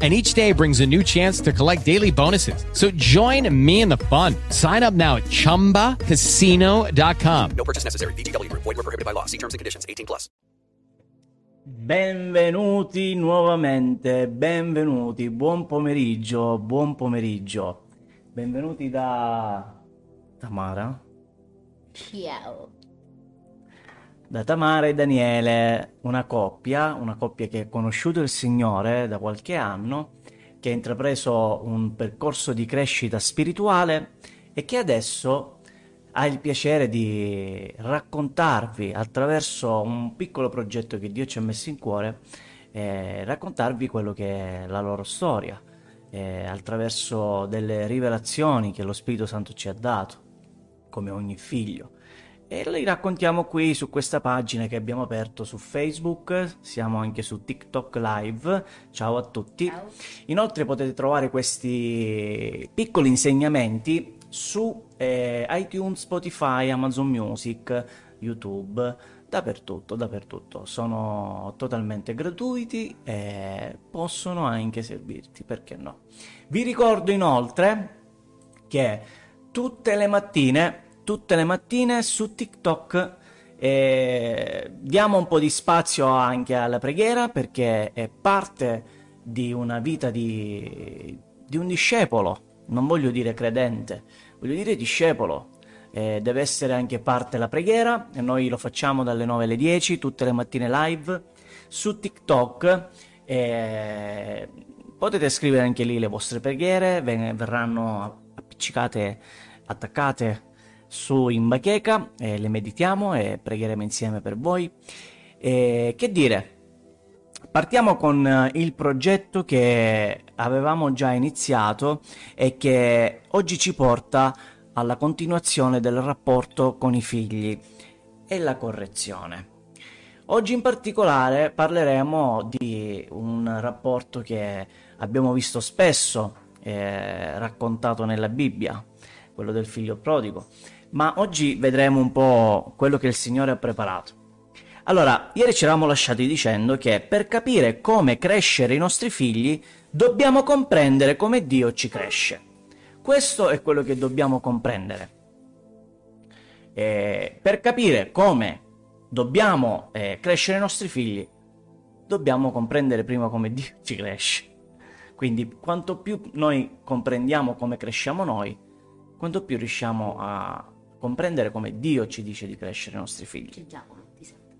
And each day brings a new chance to collect daily bonuses. So join me in the fun. Sign up now at chumbacasino.com. No purchase necessary. VGW Group. Void were prohibited by law. See terms and conditions. 18 plus. Benvenuti nuovamente, benvenuti, buon pomeriggio, buon pomeriggio. Benvenuti da Tamara, Ciao. Da Tamara e Daniele, una coppia, una coppia che ha conosciuto il Signore da qualche anno, che ha intrapreso un percorso di crescita spirituale e che adesso ha il piacere di raccontarvi attraverso un piccolo progetto che Dio ci ha messo in cuore, eh, raccontarvi quello che è la loro storia, eh, attraverso delle rivelazioni che lo Spirito Santo ci ha dato, come ogni figlio. E li raccontiamo qui su questa pagina che abbiamo aperto su Facebook, siamo anche su TikTok Live. Ciao a tutti. Inoltre potete trovare questi piccoli insegnamenti su eh, iTunes, Spotify, Amazon Music, YouTube, dappertutto, dappertutto. Sono totalmente gratuiti e possono anche servirti, perché no? Vi ricordo inoltre che tutte le mattine, tutte le mattine su TikTok eh, diamo un po' di spazio anche alla preghiera perché è parte di una vita di, di un discepolo, non voglio dire credente, voglio dire discepolo. Eh, deve essere anche parte la preghiera e noi lo facciamo dalle 9 alle 10 tutte le mattine live su TikTok. eh, potete scrivere anche lì le vostre preghiere, ve- verranno appiccicate, attaccate su in bacheca, e le meditiamo e pregheremo insieme per voi. E che dire? Partiamo con eh, il progetto che avevamo già iniziato e che oggi ci porta alla continuazione del rapporto con i figli e la correzione. Oggi in particolare parleremo di un rapporto che abbiamo visto spesso eh, raccontato nella Bibbia, quello del figlio prodigo, ma oggi vedremo un po' quello che il Signore ha preparato. Allora, ieri ci eravamo lasciati dicendo che per capire come crescere i nostri figli dobbiamo comprendere come Dio ci cresce. Questo è quello che dobbiamo comprendere. Eh, per capire come dobbiamo eh, crescere i nostri figli, dobbiamo comprendere prima come Dio ci cresce. Quindi quanto più noi comprendiamo come cresciamo noi, quanto più riusciamo a comprendere come Dio ci dice di crescere i nostri figli. C'è Giacomo, ti sento.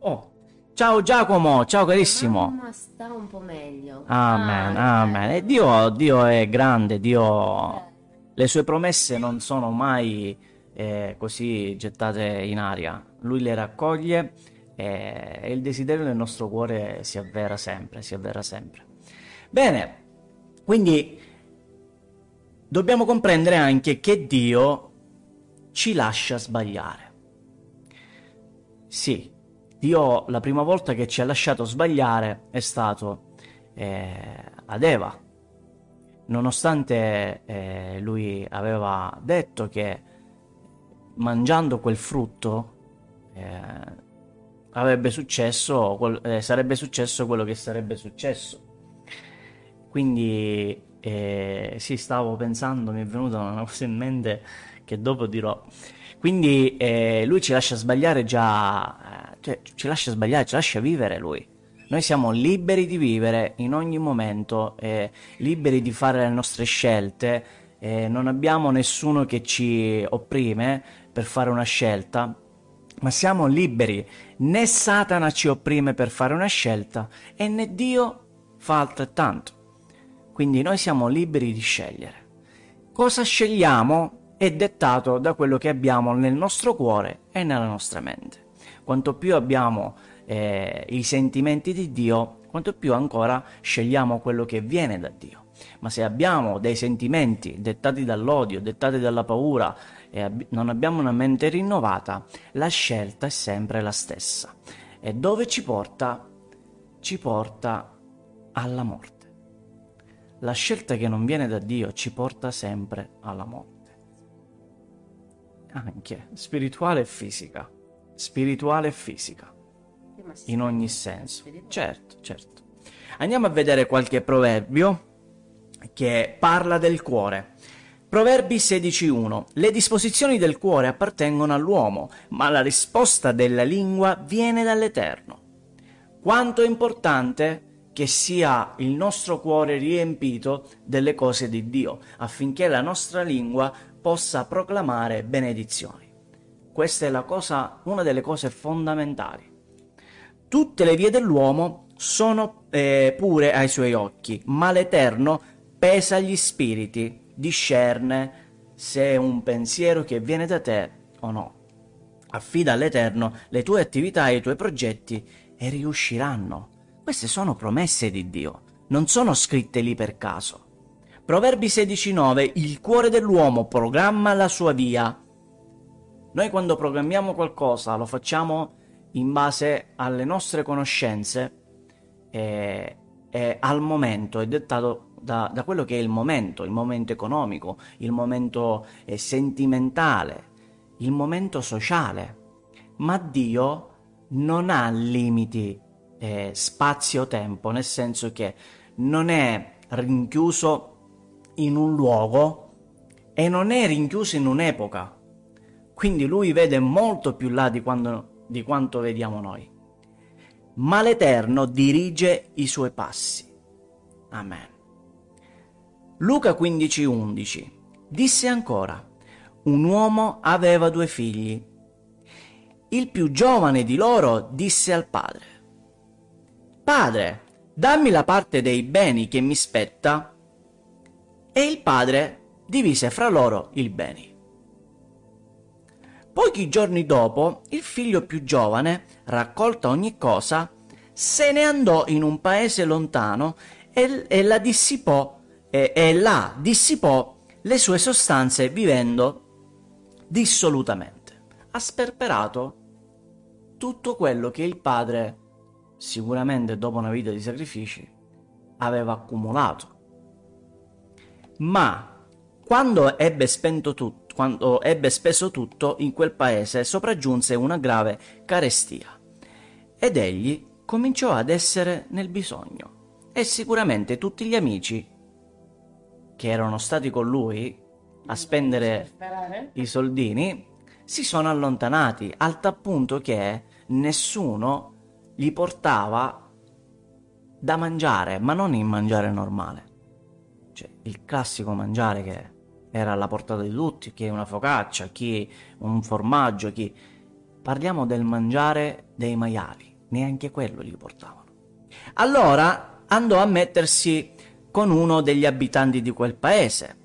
Oh, ciao Giacomo, ciao carissimo. Mamma sta un po' meglio. Amen, Ah, amen. eh. E Dio, Dio è grande, Dio... Le sue promesse non sono mai eh, così gettate in aria. Lui le raccoglie eh, e il desiderio del nostro cuore si avvera sempre, si avvera sempre. Bene, quindi dobbiamo comprendere anche che Dio ci lascia sbagliare. Sì, Dio la prima volta che ci ha lasciato sbagliare è stato eh, ad Eva, nonostante eh, lui aveva detto che mangiando quel frutto eh, successo, eh, sarebbe successo quello che sarebbe successo. Quindi eh, sì, stavo pensando, mi è venuta una cosa in mente che dopo dirò. Quindi eh, lui ci lascia sbagliare già, eh, cioè ci lascia sbagliare, ci lascia vivere lui. Noi siamo liberi di vivere in ogni momento, eh, liberi di fare le nostre scelte, eh, non abbiamo nessuno che ci opprime per fare una scelta, ma siamo liberi. Né Satana ci opprime per fare una scelta e né Dio fa altrettanto. Quindi noi siamo liberi di scegliere. Cosa scegliamo è dettato da quello che abbiamo nel nostro cuore e nella nostra mente. Quanto più abbiamo eh, i sentimenti di Dio, quanto più ancora scegliamo quello che viene da Dio. Ma se abbiamo dei sentimenti dettati dall'odio, dettati dalla paura e ab- non abbiamo una mente rinnovata, la scelta è sempre la stessa. E dove ci porta? Ci porta alla morte. La scelta che non viene da Dio ci porta sempre alla morte. Anche spirituale e fisica. Spirituale e fisica. In ogni senso. Certo, certo. Andiamo a vedere qualche proverbio che parla del cuore. Proverbi 16.1 Le disposizioni del cuore appartengono all'uomo, ma la risposta della lingua viene dall'Eterno. Quanto è importante che sia il nostro cuore riempito delle cose di Dio, affinché la nostra lingua possa proclamare benedizioni. Questa è cosa, una delle cose fondamentali. Tutte le vie dell'uomo sono eh, pure ai suoi occhi, ma l'Eterno pesa gli spiriti, discerne se è un pensiero che viene da te o no. Affida all'Eterno le tue attività e i tuoi progetti e riusciranno. Queste sono promesse di Dio, non sono scritte lì per caso. Proverbi 16:9 Il cuore dell'uomo programma la sua via. Noi quando programmiamo qualcosa lo facciamo in base alle nostre conoscenze e, e al momento, è dettato da, da, quello che è il momento, il momento economico, il momento eh, sentimentale, il momento sociale. Ma Dio non ha limiti eh, spazio-tempo, nel senso che non è rinchiuso in un luogo e non è rinchiuso in un'epoca. Quindi lui vede molto più là di, quando, di quanto vediamo noi. Ma l'Eterno dirige i suoi passi. Amen. Luca 15:11 disse ancora, un uomo aveva due figli. Il più giovane di loro disse al padre, Padre, dammi la parte dei beni che mi spetta. E il padre divise fra loro il beni. Pochi giorni dopo, il figlio più giovane, raccolta ogni cosa, se ne andò in un paese lontano e, e la dissipò e, e là dissipò le sue sostanze vivendo dissolutamente. Ha sperperato tutto quello che il padre, sicuramente dopo una vita di sacrifici, aveva accumulato. Ma quando ebbe spento tutto, quando ebbe speso tutto, in quel paese sopraggiunse una grave carestia. Ed egli cominciò ad essere nel bisogno. E sicuramente tutti gli amici che erano stati con lui a spendere i soldini si sono allontanati al tal punto che nessuno gli portava da mangiare, ma non in mangiare normale. Il classico mangiare che era alla portata di tutti, chi una focaccia, chi un formaggio, chi... Parliamo del mangiare dei maiali, neanche quello gli portavano. Allora andò a mettersi con uno degli abitanti di quel paese,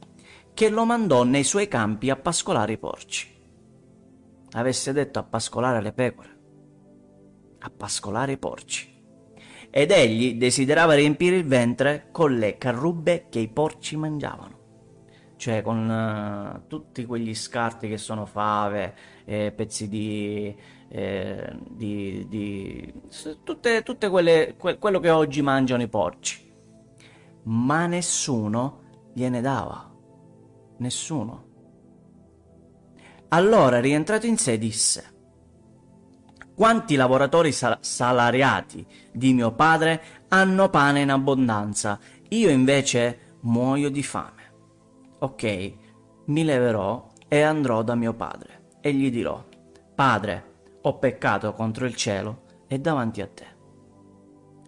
che lo mandò nei suoi campi a pascolare i porci. avesse detto a pascolare le pecore, a pascolare i porci. Ed egli desiderava riempire il ventre con le carrubbe che i porci mangiavano cioè con uh, tutti quegli scarti che sono fave, eh, pezzi di, eh, di, di tutte, tutte quelle, que- quello che oggi mangiano i porci. Ma nessuno gliene dava, nessuno. Allora, rientrato in sé, disse: Quanti lavoratori sal- salariati di mio padre hanno pane in abbondanza, io invece muoio di fame. Ok, mi leverò e andrò da mio padre e gli dirò, Padre, ho peccato contro il cielo e davanti a te.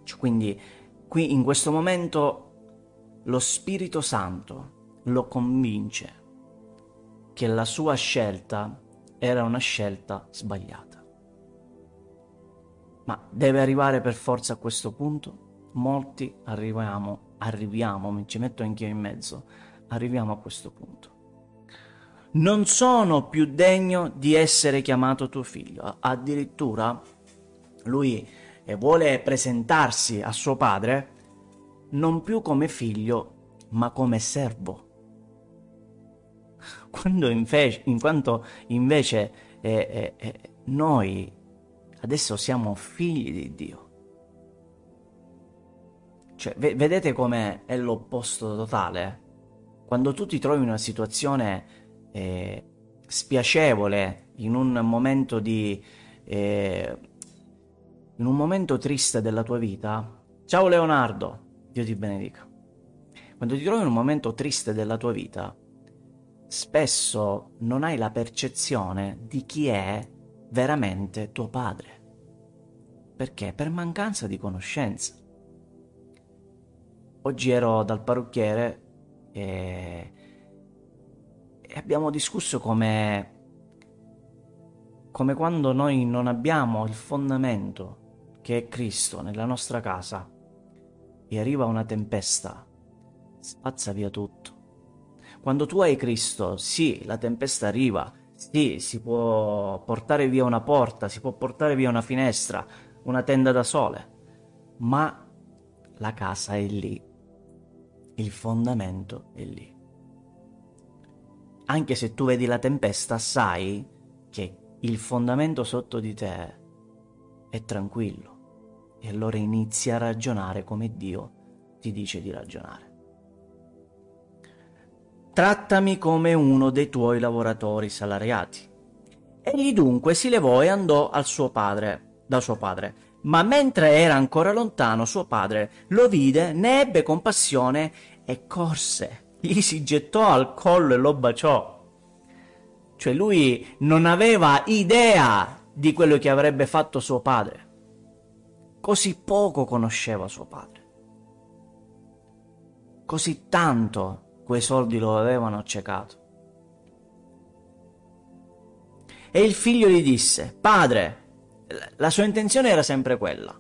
Cioè, quindi qui in questo momento lo Spirito Santo lo convince che la sua scelta era una scelta sbagliata. Ma deve arrivare per forza a questo punto? Molti arriviamo, arriviamo, mi ci metto anch'io in mezzo, arriviamo a questo punto. Non sono più degno di essere chiamato tuo figlio. Addirittura lui vuole presentarsi a suo padre non più come figlio, ma come servo. Quando invece, in quanto invece eh, eh, eh, noi adesso siamo figli di Dio. Cioè, vedete come è l'opposto totale? quando tu ti trovi in una situazione eh, spiacevole, in un momento di... Eh, in un momento triste della tua vita, ciao Leonardo, Dio ti benedica. Quando ti trovi in un momento triste della tua vita, spesso non hai la percezione di chi è veramente tuo padre. Perché? Per mancanza di conoscenza. Oggi ero dal parrucchiere e, e abbiamo discusso come, come quando noi non abbiamo il fondamento che è Cristo nella nostra casa e arriva una tempesta, spazza via tutto. Quando tu hai Cristo, sì, la tempesta arriva, sì, si può portare via una porta, si può portare via una finestra, una tenda da sole, ma la casa è lì il fondamento è lì. Anche se tu vedi la tempesta, sai che il fondamento sotto di te è tranquillo e allora inizi a ragionare come Dio ti dice di ragionare. Trattami come uno dei tuoi lavoratori salariati. Egli dunque si levò e andò suo padre, da suo padre. Ma mentre era ancora lontano, suo padre lo vide, ne ebbe compassione e corse. Gli si gettò al collo e lo baciò. Cioè lui non aveva idea di quello che avrebbe fatto suo padre. Così poco conosceva suo padre. Così tanto quei soldi lo avevano accecato. E il figlio gli disse, padre, la sua intenzione era sempre quella,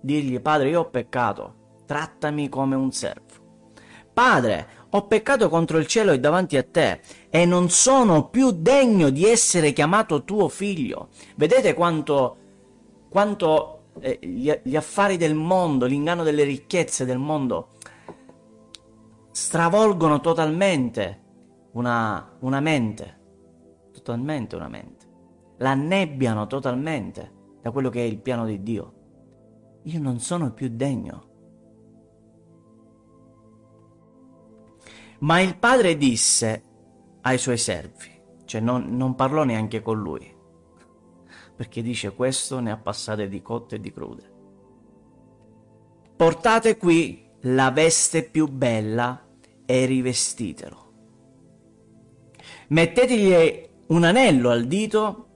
dirgli, padre, io ho peccato, trattami come un servo. Padre, ho peccato contro il cielo e davanti a te, e non sono più degno di essere chiamato tuo figlio. Vedete quanto, quanto eh, gli, gli affari del mondo, l'inganno delle ricchezze del mondo stravolgono totalmente una, una mente, totalmente una mente, la annebbiano totalmente da quello che è il piano di Dio. Io non sono più degno. Ma il padre disse ai suoi servi, cioè non, non parlò neanche con lui, perché dice questo ne ha passate di cotte e di crude. Portate qui la veste più bella e rivestitelo. Mettetegli un anello al dito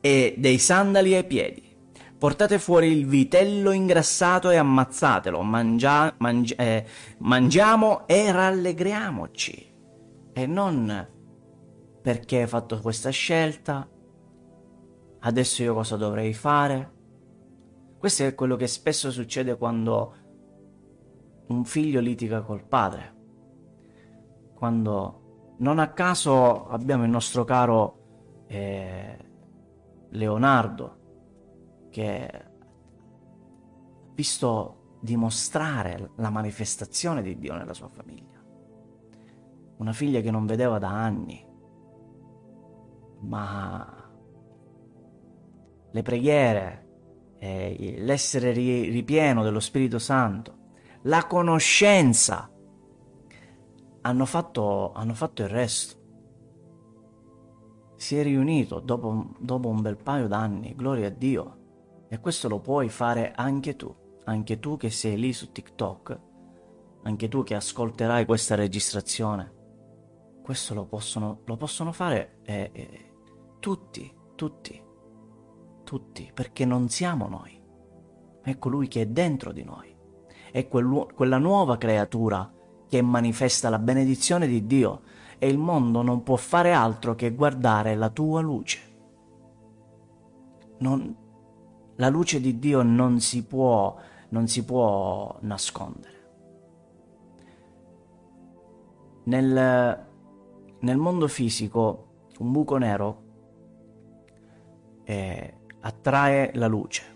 e dei sandali ai piedi Portate fuori il vitello ingrassato e ammazzatelo, mangia, mangi, eh, mangiamo e rallegriamoci. E non perché hai fatto questa scelta, adesso io cosa dovrei fare. Questo è quello che spesso succede quando un figlio litiga col padre. Quando non a caso abbiamo il nostro caro eh, Leonardo che ha visto dimostrare la manifestazione di Dio nella sua famiglia. Una figlia che non vedeva da anni, ma le preghiere, eh, l'essere ri- ripieno dello Spirito Santo, la conoscenza hanno fatto, hanno fatto il resto. Si è riunito dopo, dopo un bel paio d'anni, gloria a Dio. E questo lo puoi fare anche tu, anche tu che sei lì su TikTok, anche tu che ascolterai questa registrazione. Questo lo possono, lo possono fare eh, eh, tutti, tutti, tutti, perché non siamo noi. È colui che è dentro di noi. È quel, quella nuova creatura che manifesta la benedizione di Dio e il mondo non può fare altro che guardare la tua luce. Non, la luce di Dio non si può, non si può nascondere. Nel, nel mondo fisico un buco nero eh, attrae la luce.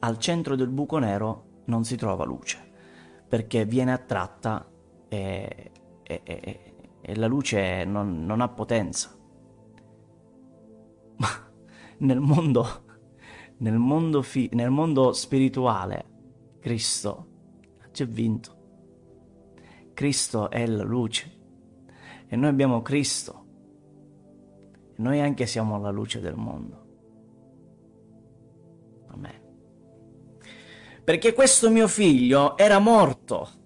Al centro del buco nero non si trova luce perché viene attratta e, e, e, e la luce non, non, ha potenza. Ma nel mondo, nel mondo, fi, nel mondo spirituale, Cristo ha già vinto. Cristo è la luce e noi abbiamo Cristo. E noi anche siamo la luce del mondo. Amen. Perché questo mio figlio era morto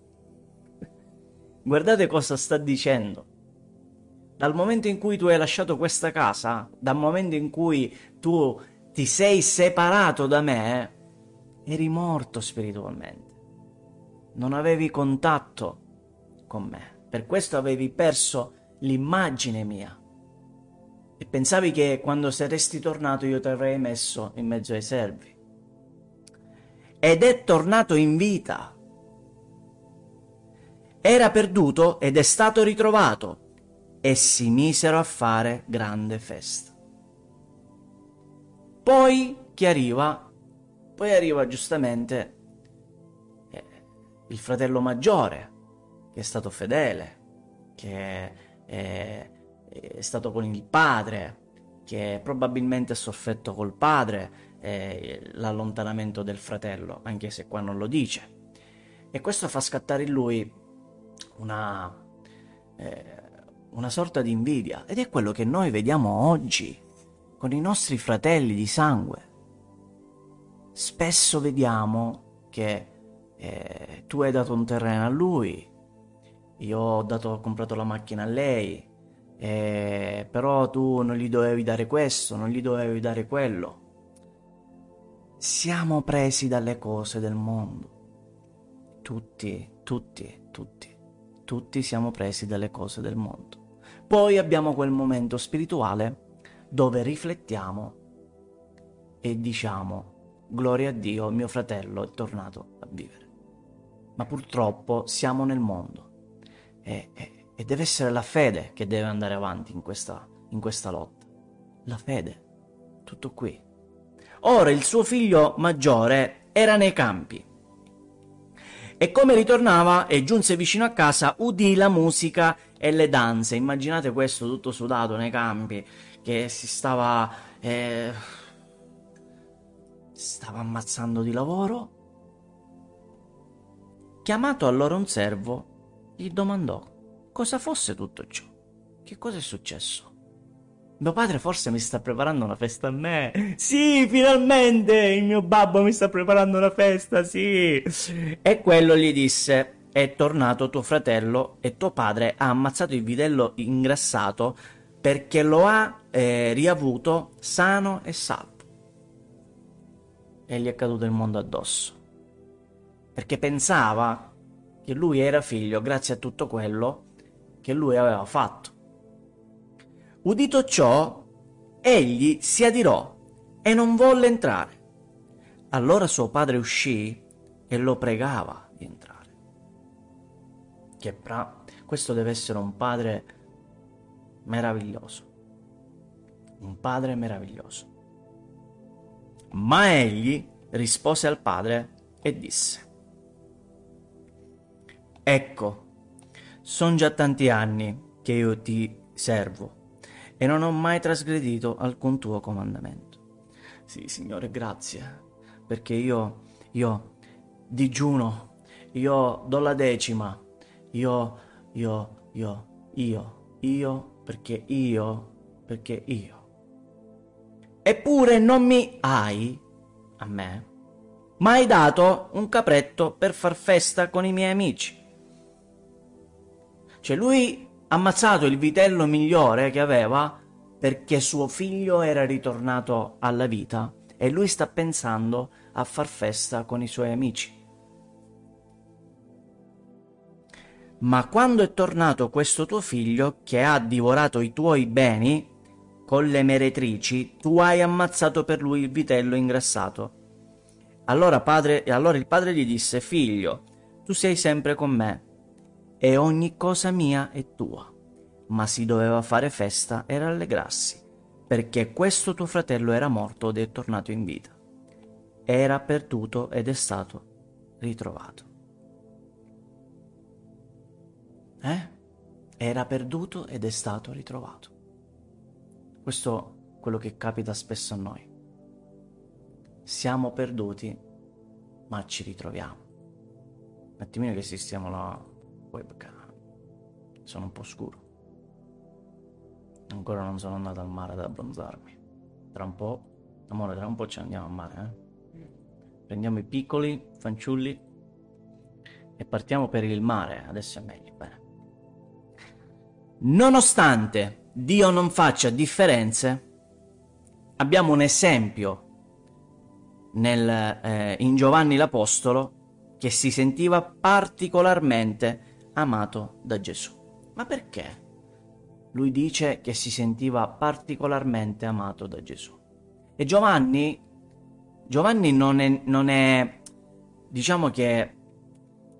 Guardate cosa sta dicendo. Dal momento in cui tu hai lasciato questa casa, dal momento in cui tu ti sei separato da me, eri morto spiritualmente. Non avevi contatto con me. Per questo avevi perso l'immagine mia. E pensavi che quando saresti tornato io ti avrei messo in mezzo ai servi. Ed è tornato in vita era perduto ed è stato ritrovato, e si misero a fare grande festa. Poi chi arriva? Poi arriva giustamente eh, il fratello maggiore, che è stato fedele, che è, è stato con il padre, che probabilmente ha soffretto col padre eh, l'allontanamento del fratello, anche se qua non lo dice. E questo fa scattare in lui una, eh, una sorta di invidia ed è quello che noi vediamo oggi con i nostri fratelli di sangue. Spesso vediamo che eh, tu hai dato un terreno a lui, io ho, dato, ho comprato la macchina a lei, eh, però tu non gli dovevi dare questo, non gli dovevi dare quello. Siamo presi dalle cose del mondo. Tutti, tutti, tutti tutti siamo presi dalle cose del mondo. Poi abbiamo quel momento spirituale dove riflettiamo e diciamo, gloria a Dio, mio fratello è tornato a vivere. Ma purtroppo siamo nel mondo e, e, e deve essere la fede che deve andare avanti in questa, in questa lotta. La fede, tutto qui. Ora il suo figlio maggiore era nei campi e come ritornava e giunse vicino a casa, udì la musica e le danze. Immaginate questo tutto sudato nei campi, che si stava... Eh, stava ammazzando di lavoro. Chiamato allora un servo, gli domandò cosa fosse tutto ciò. Che cosa è successo? Mio padre forse mi sta preparando una festa a me. Sì, finalmente il mio babbo mi sta preparando una festa, sì. E quello gli disse: È tornato tuo fratello e tuo padre ha ammazzato il vitello ingrassato perché lo ha eh, riavuto sano e salvo. E gli è caduto il mondo addosso. Perché pensava che lui era figlio grazie a tutto quello che lui aveva fatto. Udito ciò, egli si adirò e non volle entrare. Allora suo padre uscì e lo pregava di entrare. Che pra... questo deve essere un padre meraviglioso. Un padre meraviglioso. Ma egli rispose al padre e disse, Ecco, sono già tanti anni che io ti servo e non ho mai trasgredito alcun tuo comandamento. Sì, Signore, grazie, perché io, io digiuno, io do la decima, io, io, io, io, io, perché io, perché io. Eppure non mi hai, a me, mai dato un capretto per far festa con i miei amici. Cioè lui ammazzato il vitello migliore che aveva perché suo figlio era ritornato alla vita e lui sta pensando a far festa con i suoi amici. Ma quando è tornato questo tuo figlio che ha divorato i tuoi beni con le meretrici, tu hai ammazzato per lui il vitello ingrassato. Allora, padre, allora il padre gli disse, figlio, tu sei sempre con me e ogni cosa mia è tua. Ma si doveva fare festa e rallegrarsi, perché questo tuo fratello era morto ed è tornato in vita. Era perduto ed è stato ritrovato. Eh? Era perduto ed è stato ritrovato. Questo è quello che capita spesso a noi. Siamo perduti, ma ci ritroviamo. Un attimino che sistemo la webcam. Sono un po' scuro. Ancora non sono andato al mare ad abbronzarmi. Tra un po', amore, tra un po' ci andiamo al mare, eh? Prendiamo i piccoli fanciulli e partiamo per il mare. Adesso è meglio, bene. Nonostante Dio non faccia differenze, abbiamo un esempio nel, eh, in Giovanni l'Apostolo che si sentiva particolarmente amato da Gesù. Ma perché? Lui dice che si sentiva particolarmente amato da Gesù. E Giovanni, Giovanni non è, non è diciamo che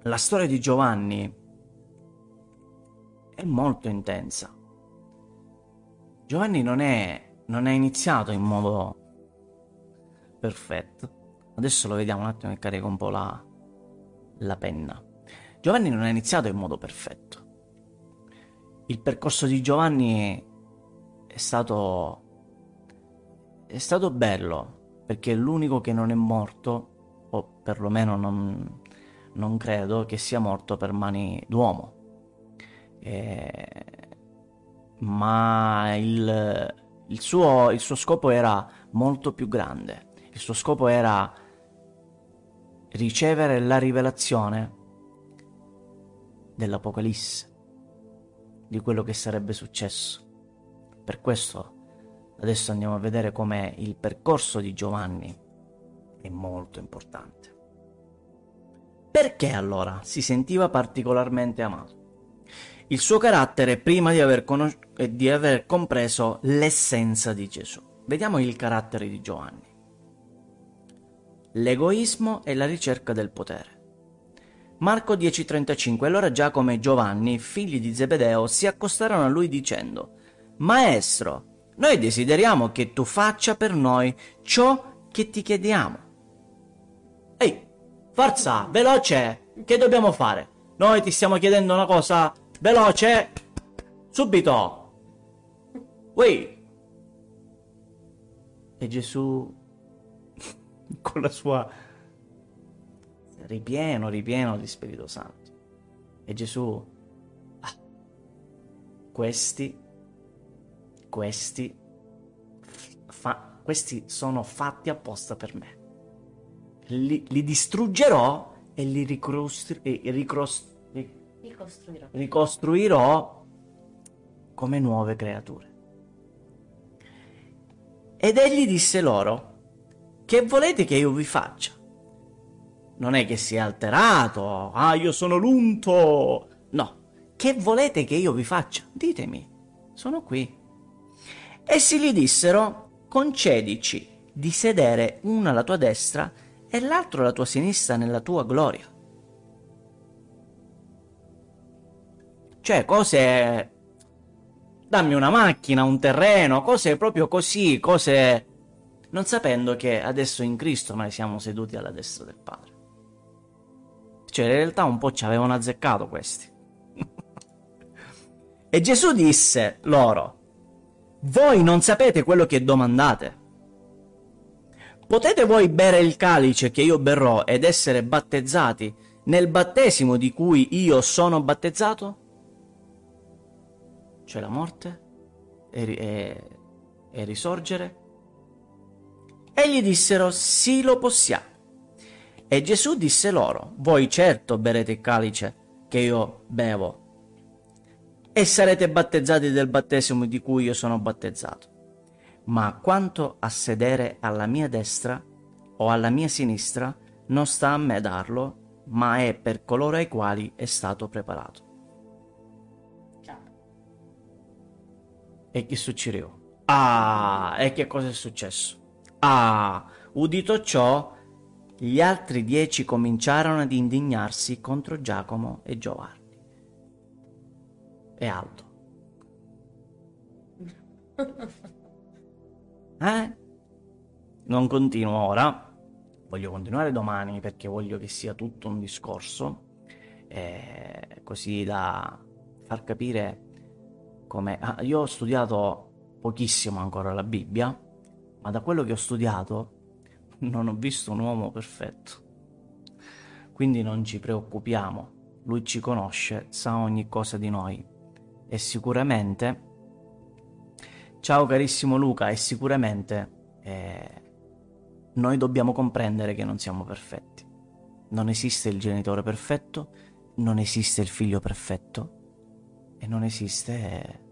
la storia di Giovanni è molto intensa. Giovanni non è, non è iniziato in modo perfetto. Adesso lo vediamo un attimo che carico un po' la, la penna. Giovanni non è iniziato in modo perfetto. Il percorso di Giovanni è stato è stato bello perché è l'unico che non è morto o perlomeno non, non credo che sia morto per mani d'uomo eh, ma il, il, suo, il suo scopo era molto più grande. Il suo scopo era ricevere la rivelazione dell'Apocalisse, di quello che sarebbe successo. Per questo adesso andiamo a vedere come il percorso di Giovanni è molto importante. Perché allora si sentiva particolarmente amato? il suo carattere prima di aver, conos- di aver compreso l'essenza di Gesù. Vediamo il carattere di Giovanni. L'egoismo e la ricerca del potere. Marco 10:35 Allora Giacomo e Giovanni, figli di Zebedeo, si accostarono a lui dicendo, Maestro, noi desideriamo che tu faccia per noi ciò che ti chiediamo. Ehi, forza, veloce, che dobbiamo fare? Noi ti stiamo chiedendo una cosa Veloce! Subito! Ui! E Gesù, con la sua ripieno, ripieno di Spirito Santo. E Gesù, ah, questi, questi, fa, questi sono fatti apposta per me. Li, li distruggerò e li ricrost, Ricostruirò. ricostruirò come nuove creature. Ed egli disse loro, che volete che io vi faccia? Non è che si è alterato, ah io sono l'unto, no, che volete che io vi faccia? Ditemi, sono qui. Essi gli dissero, concedici di sedere una alla tua destra e l'altro alla tua sinistra nella tua gloria. Cioè, cose... Dammi una macchina, un terreno, cose proprio così, cose non sapendo che adesso in Cristo noi siamo seduti alla destra del Padre. Cioè, in realtà un po' ci avevano azzeccato questi. e Gesù disse loro, voi non sapete quello che domandate. Potete voi bere il calice che io berrò ed essere battezzati nel battesimo di cui io sono battezzato? Cioè la morte e, e, e risorgere? E gli dissero, sì lo possiamo. E Gesù disse loro, voi certo berete il calice che io bevo e sarete battezzati del battesimo di cui io sono battezzato. Ma quanto a sedere alla mia destra o alla mia sinistra, non sta a me darlo, ma è per coloro ai quali è stato preparato. E che succedeva? Ah, e che cosa è successo? Ah, udito ciò, gli altri dieci cominciarono ad indignarsi contro Giacomo e Giovanni. È alto. Eh? Non continuo ora. Voglio continuare domani perché voglio che sia tutto un discorso. Eh, così da far capire come... Ah, io ho studiato pochissimo ancora la Bibbia, ma da quello che ho studiato non ho visto un uomo perfetto. Quindi non ci preoccupiamo. Lui ci conosce, sa ogni cosa di noi. E sicuramente... Ciao carissimo Luca, e sicuramente eh, noi dobbiamo comprendere che non siamo perfetti. Non esiste il genitore perfetto, non esiste il figlio perfetto e non esiste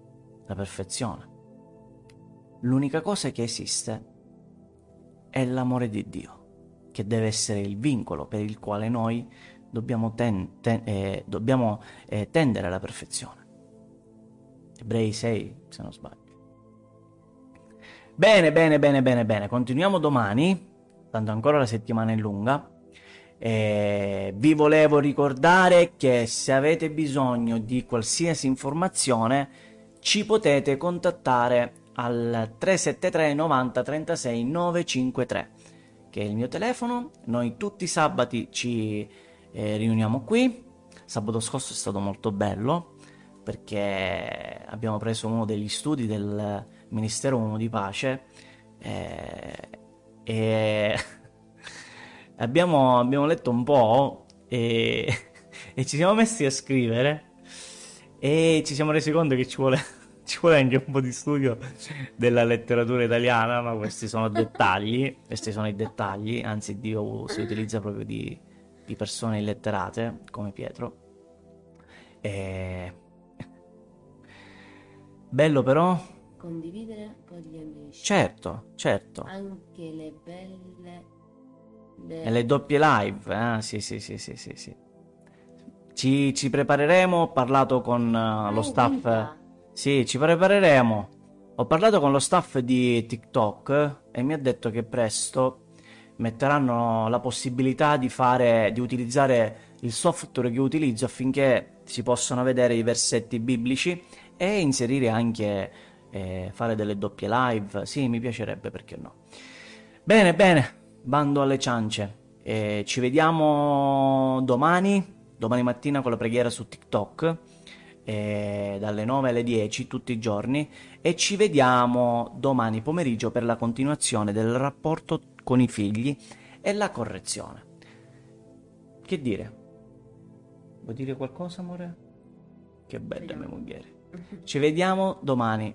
la perfezione. L'unica cosa che esiste è l'amore di Dio, che deve essere il vincolo per il quale noi dobbiamo, ten- ten- eh, dobbiamo eh, tendere alla perfezione. Ebrei 6, se non sbaglio. Bene, bene, bene, bene, bene. Continuiamo domani, tanto ancora la settimana è lunga. E vi volevo ricordare che se avete bisogno di qualsiasi informazione ci potete contattare al 373 90 36 953 che è il mio telefono. Noi tutti i sabati ci eh, riuniamo qui. Sabato scorso è stato molto bello perché abbiamo preso uno degli studi del Ministero Uomo di Pace eh, e abbiamo, abbiamo, letto un po' e, e, ci siamo messi a scrivere e ci siamo resi conto che ci vuole, ci vuole anche un po' di studio della letteratura italiana, ma questi sono dettagli, questi sono i dettagli, anzi Dio si utilizza proprio di, di persone illetterate come Pietro. E... Bello però condividere con gli amici. Certo, certo. Anche le belle... Le... E le doppie live, eh? Sì, sì, sì, sì, sì, sì. Ci, ci prepareremo, ho parlato con uh, lo staff... Sì, ci prepareremo. Ho parlato con lo staff di TikTok e mi ha detto che presto metteranno la possibilità di fare, di utilizzare il software che utilizzo affinché si possano vedere i versetti biblici e inserire anche eh, fare delle doppie live. Sì, mi piacerebbe, perché no. Bene, bene, bando alle ciance. Eh, ci vediamo domani, domani mattina con la preghiera su TikTok, eh, dalle 9 alle 10 tutti i giorni, e ci vediamo domani pomeriggio per la continuazione del rapporto con i figli e la correzione. Che dire? Vuoi dire qualcosa, amore? Che bella mia moglie. Ci vediamo domani.